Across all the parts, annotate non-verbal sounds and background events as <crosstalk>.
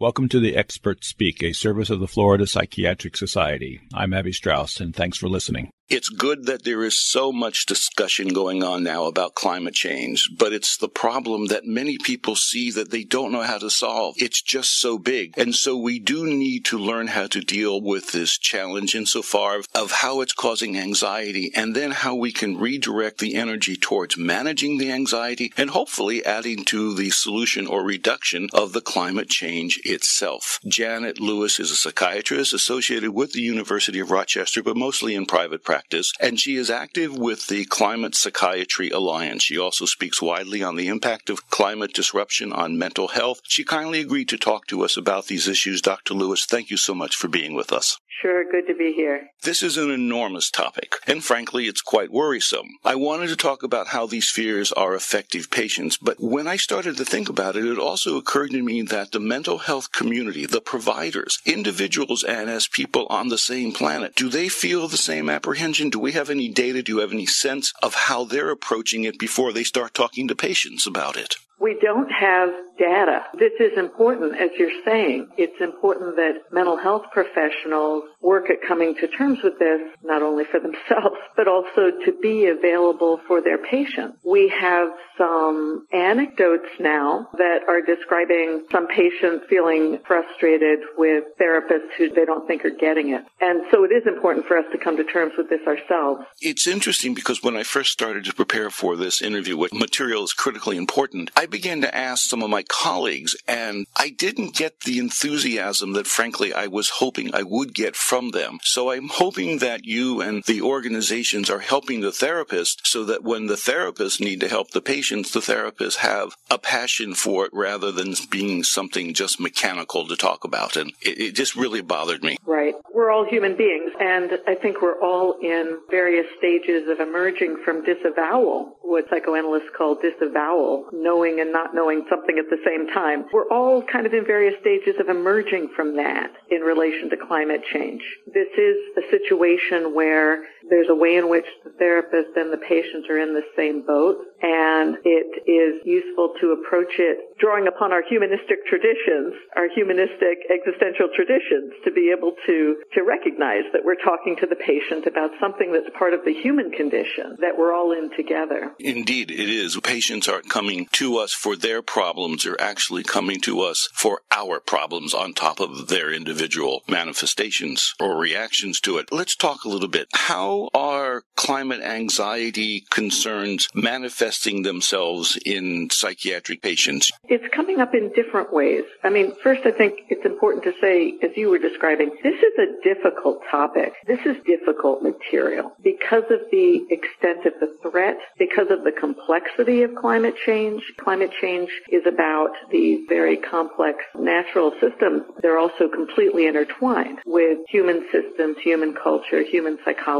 Welcome to the Experts Speak, a service of the Florida Psychiatric Society. I'm Abby Strauss, and thanks for listening. It's good that there is so much discussion going on now about climate change, but it's the problem that many people see that they don't know how to solve. It's just so big. And so we do need to learn how to deal with this challenge insofar of how it's causing anxiety and then how we can redirect the energy towards managing the anxiety and hopefully adding to the solution or reduction of the climate change itself. Janet Lewis is a psychiatrist associated with the University of Rochester, but mostly in private practice practice, and she is active with the Climate Psychiatry Alliance. She also speaks widely on the impact of climate disruption on mental health. She kindly agreed to talk to us about these issues. Dr. Lewis, thank you so much for being with us. Sure, good to be here. This is an enormous topic, and frankly, it's quite worrisome. I wanted to talk about how these fears are affecting patients, but when I started to think about it, it also occurred to me that the mental health community, the providers, individuals, and as people on the same planet, do they feel the same apprehension? Do we have any data? Do you have any sense of how they're approaching it before they start talking to patients about it? We don't have data. This is important, as you're saying. It's important that mental health professionals work at coming to terms with this, not only for <laughs> themselves, but also to be available for their patients. We have some anecdotes now that are describing some patients feeling frustrated with therapists who they don't think are getting it. And so it is important for us to come to terms with this ourselves. It's interesting because when I first started to prepare for this interview, what material is critically important, I began to ask some of my colleagues, and I didn't get the enthusiasm that, frankly, I was hoping I would get from them. So I'm hoping that you and the organizations are helping the therapists so that when the therapists need to help the patients, the therapists have a passion for it rather than being something just mechanical to talk about. And it, it just really bothered me. Right. We're all human beings, and I think we're all in various stages of emerging from disavowal, what psychoanalysts call disavowal, knowing and not knowing something at the same time. We're all kind of in various stages of emerging from that in relation to climate change. This is a situation where there's a way in which the therapist and the patient are in the same boat, and it is useful to approach it drawing upon our humanistic traditions, our humanistic existential traditions, to be able to, to recognize that we're talking to the patient about something that's part of the human condition that we're all in together. Indeed, it is. Patients aren't coming to us for their problems, they're actually coming to us for our problems on top of their individual manifestations or reactions to it. Let's talk a little bit. How are climate anxiety concerns manifesting themselves in psychiatric patients? It's coming up in different ways. I mean, first, I think it's important to say, as you were describing, this is a difficult topic. This is difficult material because of the extent of the threat, because of the complexity of climate change. Climate change is about these very complex natural systems. They're also completely intertwined with human systems, human culture, human psychology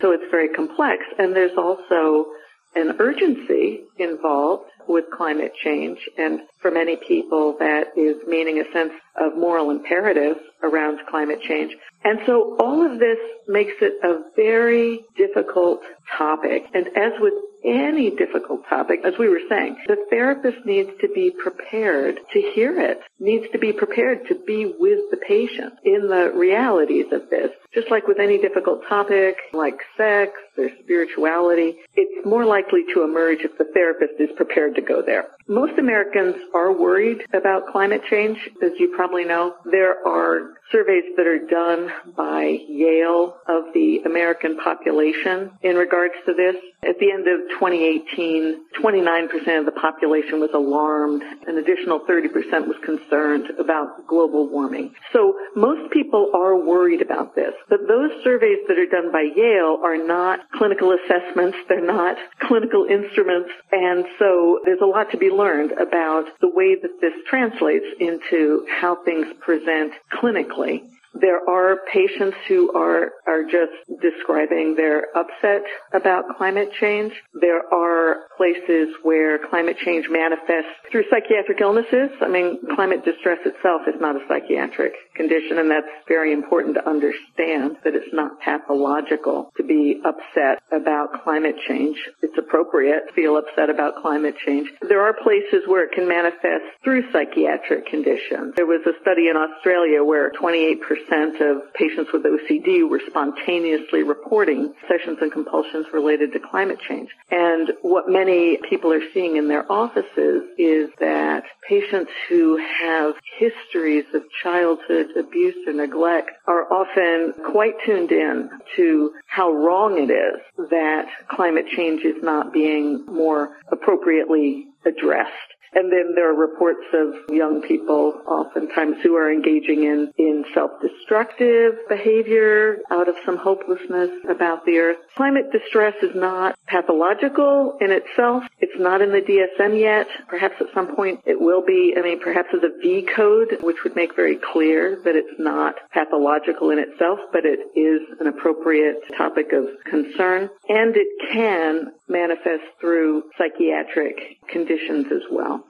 so it's very complex. And there's also an urgency involved with climate change. And for many people, that is meaning a sense of moral imperative around climate change. And so all of this makes it a very difficult topic. And as with any difficult topic, as we were saying, the therapist needs to be prepared to hear it, needs to be prepared to be with the patient in the realities of this. Just like with any difficult topic, like sex or spirituality, it's more likely to emerge if the therapist is prepared to go there. Most Americans are worried about climate change, as you probably know. There are surveys that are done by Yale of the American population in regards to this. At the end of 2018, 29% of the population was alarmed. An additional 30% was concerned about global warming. So most people are worried about this. But those surveys that are done by Yale are not clinical assessments. They're not clinical instruments. And so there's a lot to be learned about the way that this translates into how things present clinically. There are patients who are, are just describing their upset about climate change. There are places where climate change manifests through psychiatric illnesses. I mean, climate distress itself is not a psychiatric condition, and that's very important to understand that it's not pathological to be upset about climate change. It's appropriate to feel upset about climate change. There are places where it can manifest through psychiatric conditions. There was a study in Australia where 28% of patients with OCD were spontaneously reporting obsessions and compulsions related to climate change. And what many people are seeing in their offices is that patients who have histories of childhood abuse or neglect are often quite tuned in to how wrong it is that climate change is not being more appropriately addressed. And then there are reports of young people oftentimes who are engaging in, in self-destructive behavior out of some hopelessness about the earth. Climate distress is not pathological in itself. It's not in the DSM yet. Perhaps at some point it will be. I mean, perhaps as a V code, which would make very clear that it's not pathological in itself, but it is an appropriate topic of concern. And it can manifest through psychiatric conditions as well.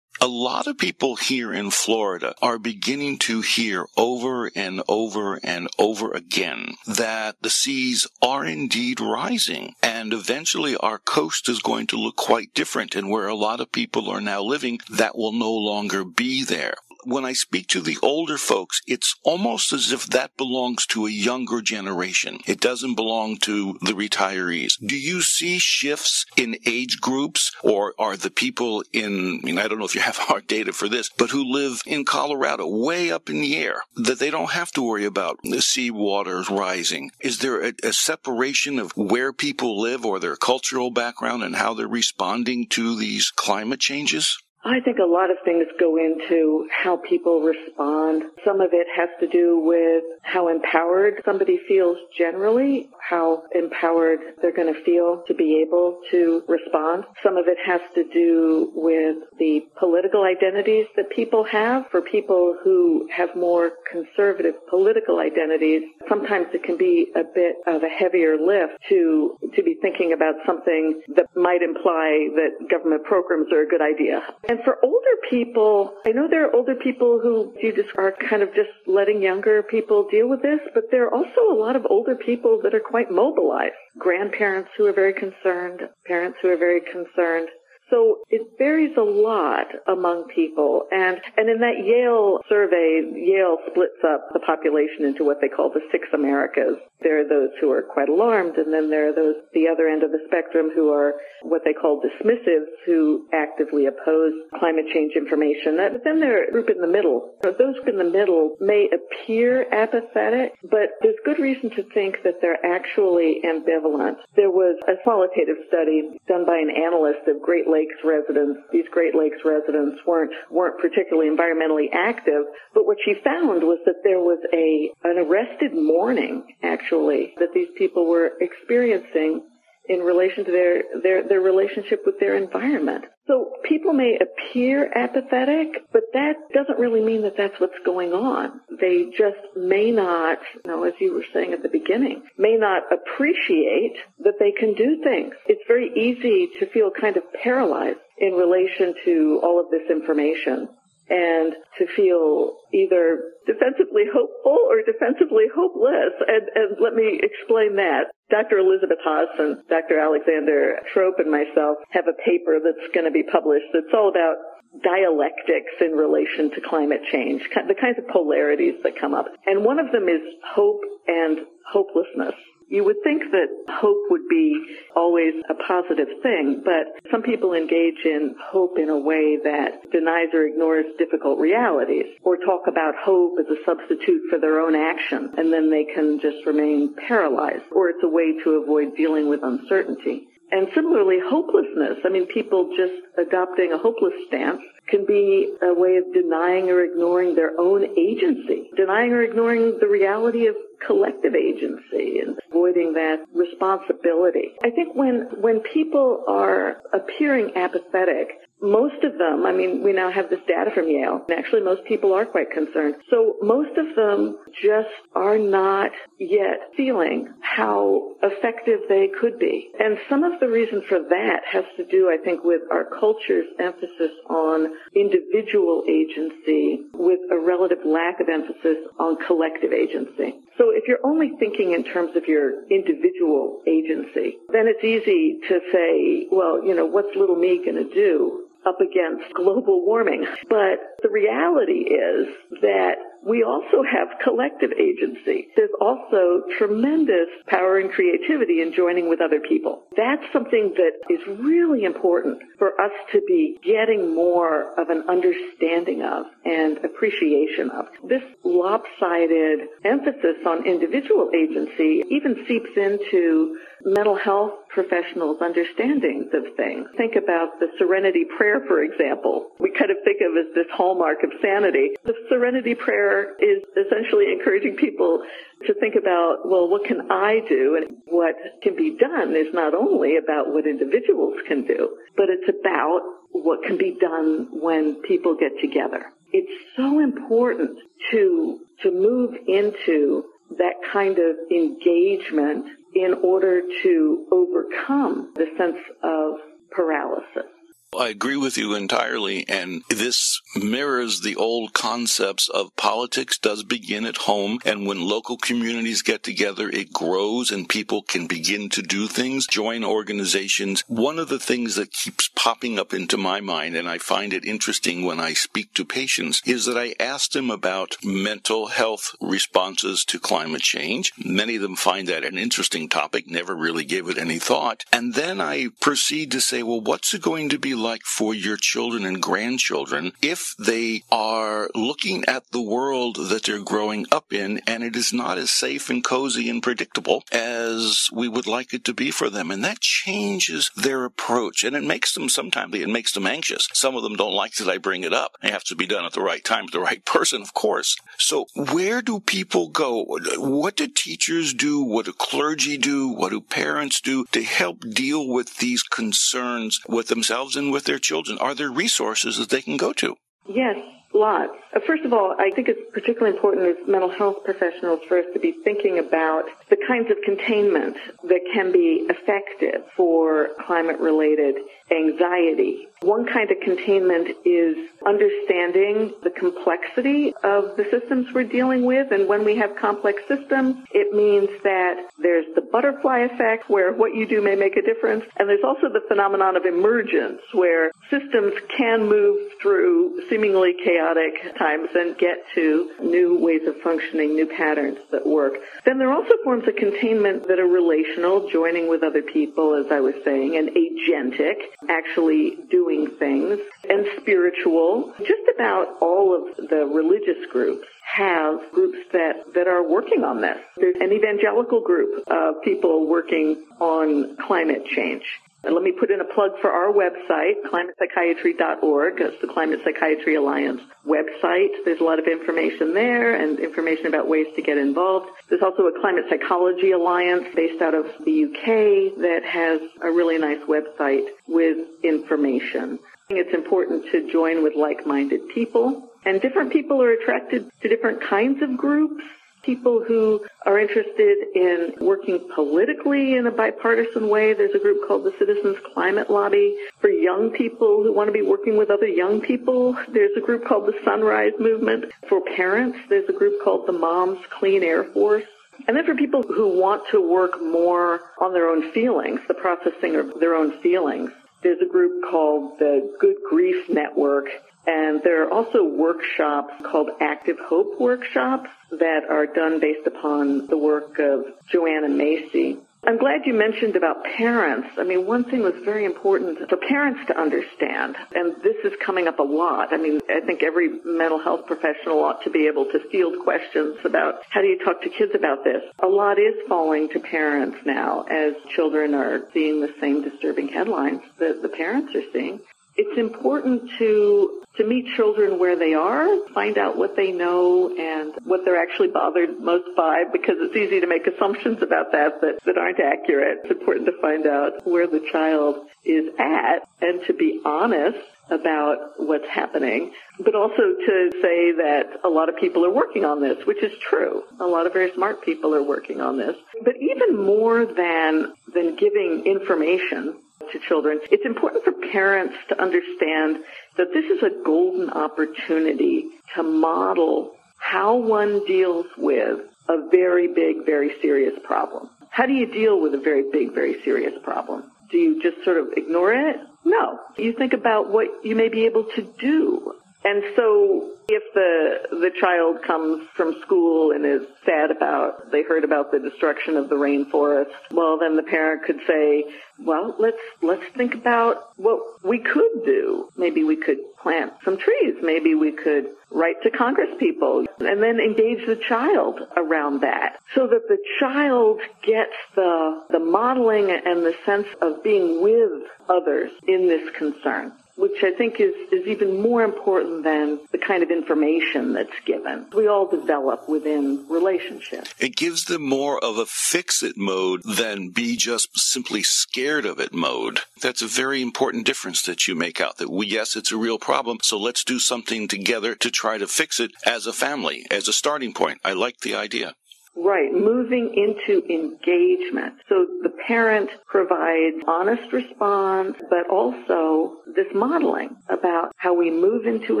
A lot of people here in Florida are beginning to hear over and over and over again that the seas are indeed rising and eventually our coast is going to look quite different and where a lot of people are now living that will no longer be there when I speak to the older folks, it's almost as if that belongs to a younger generation. It doesn't belong to the retirees. Do you see shifts in age groups or are the people in, I mean, I don't know if you have <laughs> hard data for this, but who live in Colorado way up in the air that they don't have to worry about the sea waters rising? Is there a, a separation of where people live or their cultural background and how they're responding to these climate changes? I think a lot of things go into how people respond. Some of it has to do with how empowered somebody feels generally, how empowered they're going to feel to be able to respond. Some of it has to do with the political identities that people have. For people who have more conservative political identities, sometimes it can be a bit of a heavier lift to, to be thinking about something that might imply that government programs are a good idea. And for older people, I know there are older people who you just are kind of just letting younger people deal with this, but there are also a lot of older people that are quite mobilized. Grandparents who are very concerned, parents who are very concerned. So it varies a lot among people. And, and in that Yale survey, Yale splits up the population into what they call the six Americas. There are those who are quite alarmed, and then there are those, the other end of the spectrum who are what they call dismissives, who actively oppose climate change information. But then there are a group in the middle. Those in the middle may appear apathetic, but there's good reason to think that they're actually ambivalent. There was a qualitative study done by an analyst of Great Lakes residents. These Great Lakes residents weren't, weren't particularly environmentally active, but what she found was that there was a, an arrested mourning, actually that these people were experiencing in relation to their, their, their relationship with their environment. So people may appear apathetic, but that doesn't really mean that that's what's going on. They just may not, you know, as you were saying at the beginning, may not appreciate that they can do things. It's very easy to feel kind of paralyzed in relation to all of this information and to feel either defensively hopeful or defensively hopeless. And, and let me explain that. Dr. Elizabeth Haase and Dr. Alexander Trope and myself have a paper that's going to be published that's all about dialectics in relation to climate change, the kinds of polarities that come up. And one of them is hope and hopelessness. You would think that hope would be always a positive thing, but some people engage in hope in a way that denies or ignores difficult realities, or talk about hope as a substitute for their own action, and then they can just remain paralyzed, or it's a way to avoid dealing with uncertainty. And similarly, hopelessness. I mean, people just adopting a hopeless stance can be a way of denying or ignoring their own agency, denying or ignoring the reality of collective agency and avoiding that responsibility. I think when, when people are appearing apathetic, most of them, I mean, we now have this data from Yale, and actually most people are quite concerned. So most of them just are not yet feeling how effective they could be. And some of the reason for that has to do, I think, with our culture's emphasis on individual agency with a relative lack of emphasis on collective agency. So if you're only thinking in terms of your individual agency, then it's easy to say, well, you know, what's little me going to do? Up against global warming. But the reality is that we also have collective agency. There's also tremendous power and creativity in joining with other people. That's something that is really important for us to be getting more of an understanding of and appreciation of. This lopsided emphasis on individual agency even seeps into mental health professionals' understandings of things. Think about the serenity prayer, for example. We kind of think of as this hallmark of sanity. The serenity prayer is essentially encouraging people to think about, well, what can I do? And what can be done is not only about what individuals can do, but it's about what can be done when people get together. It's so important to, to move into that kind of engagement in order to overcome the sense of paralysis. I agree with you entirely, and this mirrors the old concepts of politics does begin at home, and when local communities get together, it grows and people can begin to do things, join organizations. One of the things that keeps popping up into my mind, and I find it interesting when I speak to patients, is that I ask them about mental health responses to climate change. Many of them find that an interesting topic, never really gave it any thought. And then I proceed to say, well, what's it going to be like for your children and grandchildren if they are looking at the world that they're growing up in and it is not as safe and cozy and predictable as we would like it to be for them. And that changes their approach and it makes them sometimes, it makes them anxious. Some of them don't like that I bring it up. It has to be done at the right time the right person, of course. So where do people go? What do teachers do? What do clergy do? What do parents do to help deal with these concerns with themselves and with their children? Are there resources that they can go to? Yes, lots. Uh, first of all, I think it's particularly important as mental health professionals for us to be thinking about the kinds of containment that can be effective for climate related anxiety. One kind of containment is understanding the complexity of the systems we're dealing with. And when we have complex systems, it means that there's the butterfly effect where what you do may make a difference. And there's also the phenomenon of emergence where systems can move through seemingly chaotic times and get to new ways of functioning, new patterns that work. Then there are also forms of containment that are relational, joining with other people, as I was saying, and agentic, actually doing things, and spiritual. Just about all of the religious groups have groups that, that are working on this. There's an evangelical group of people working on climate change. And let me put in a plug for our website, climatepsychiatry.org. That's the Climate Psychiatry Alliance website. There's a lot of information there and information about ways to get involved. There's also a Climate Psychology Alliance based out of the UK that has a really nice website with information. I think it's important to join with like-minded people. And different people are attracted to different kinds of groups people who are interested in working politically in a bipartisan way. There's a group called the Citizens Climate Lobby. For young people who want to be working with other young people, there's a group called the Sunrise Movement. For parents, there's a group called the Moms Clean Air Force. And then for people who want to work more on their own feelings, the processing of their own feelings, there's a group called the Good Grief Network and there are also workshops called Active Hope workshops that are done based upon the work of Joanna Macy. I'm glad you mentioned about parents. I mean, one thing that's very important for parents to understand, and this is coming up a lot. I mean, I think every mental health professional ought to be able to field questions about how do you talk to kids about this. A lot is falling to parents now as children are seeing the same disturbing headlines that the parents are seeing it's important to to meet children where they are, find out what they know and what they're actually bothered most by because it's easy to make assumptions about that that, that aren't accurate. It's important to find out where the child is at and to be honest about what's happening, but also to say that a lot of people are working on this, which is true. A lot of very smart people are working on this. But even more than, than giving information to children, it's important for parents to understand that this is a golden opportunity to model how one deals with a very big, very serious problem. How do you deal with a very big, very serious problem? Do you just sort of ignore it? No. You think about what you may be able to do. And so if the the child comes from school and is sad about they heard about the destruction of the rainforest, well then the parent could say, well, let's let's think about what we could do. Maybe we could plant some trees. Maybe we could write to Congress people and then engage the child around that so that the child gets the the modeling and the sense of being with others in this concern which I think is, is even more important than the kind of information that's given. We all develop within relationships. It gives them more of a fix it mode than be just simply scared of it mode. That's a very important difference that you make out that we, yes, it's a real problem. So let's do something together to try to fix it as a family, as a starting point. I like the idea. Right, moving into engagement. So the parent provides honest response, but also this modeling about how we move into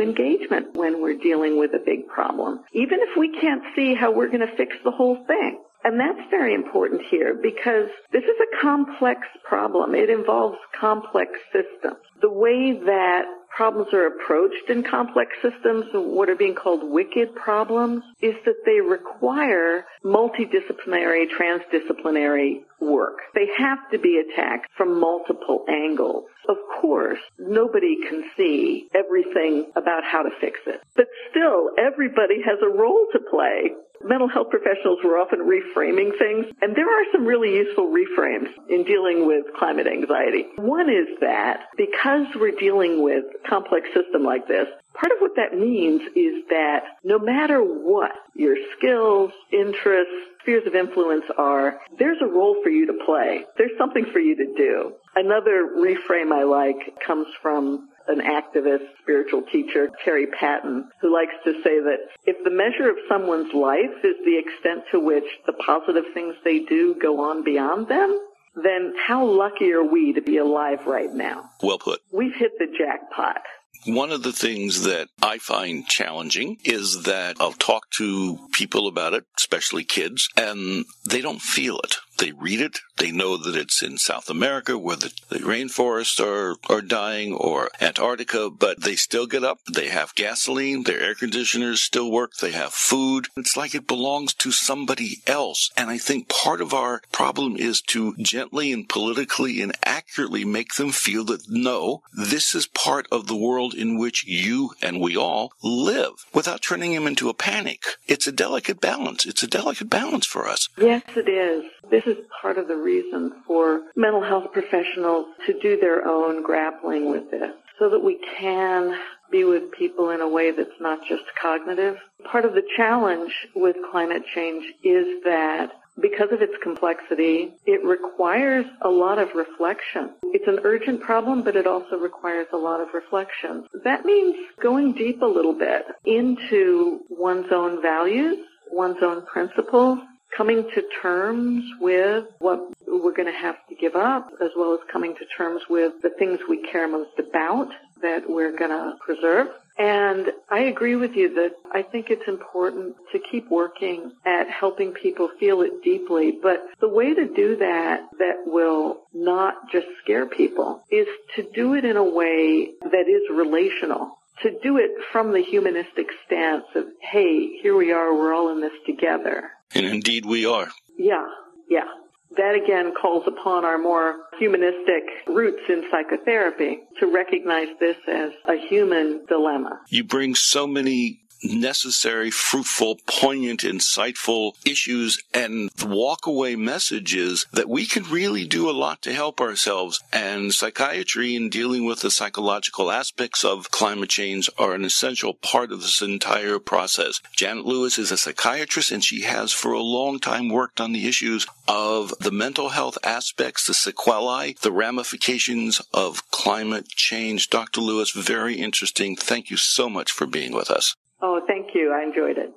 engagement when we're dealing with a big problem. Even if we can't see how we're going to fix the whole thing. And that's very important here because this is a complex problem. It involves complex systems. The way that problems are approached in complex systems, what are being called wicked problems, is that they require multidisciplinary, transdisciplinary work. They have to be attacked from multiple angles. Of course, nobody can see everything about how to fix it. But still, everybody has a role to play mental health professionals were often reframing things, and there are some really useful reframes in dealing with climate anxiety. One is that because we're dealing with a complex system like this, part of what that means is that no matter what your skills, interests, spheres of influence are, there's a role for you to play. There's something for you to do. Another reframe I like comes from an activist, spiritual teacher, Terry Patten, who likes to say that if the measure of someone's life is the extent to which the positive things they do go on beyond them, then how lucky are we to be alive right now? Well put. We've hit the jackpot. One of the things that I find challenging is that I'll talk to people about it, especially kids, and they don't feel it. They read it. They know that it's in South America where the, the rainforests are, are dying or Antarctica, but they still get up. They have gasoline. Their air conditioners still work. They have food. It's like it belongs to somebody else. And I think part of our problem is to gently and politically and accurately make them feel that no, this is part of the world in which you and we all live without turning them into a panic. It's a delicate balance. It's a delicate balance for us. Yes, it is. This is part of the reason for mental health professionals to do their own grappling with this so that we can be with people in a way that's not just cognitive. Part of the challenge with climate change is that because of its complexity, it requires a lot of reflection. It's an urgent problem, but it also requires a lot of reflection. That means going deep a little bit into one's own values, one's own principles, coming to terms with what we're going to have to give up, as well as coming to terms with the things we care most about that we're going to preserve. And I agree with you that I think it's important to keep working at helping people feel it deeply. But the way to do that that will not just scare people is to do it in a way that is relational to do it from the humanistic stance of, hey, here we are, we're all in this together. And indeed we are. Yeah, yeah. That again calls upon our more humanistic roots in psychotherapy to recognize this as a human dilemma. You bring so many necessary, fruitful, poignant, insightful issues and the walk away messages that we can really do a lot to help ourselves. And psychiatry and dealing with the psychological aspects of climate change are an essential part of this entire process. Janet Lewis is a psychiatrist and she has for a long time worked on the issues of the mental health aspects, the sequelae, the ramifications of climate change. Dr. Lewis, very interesting. Thank you so much for being with us. Oh, thank you. I enjoyed it.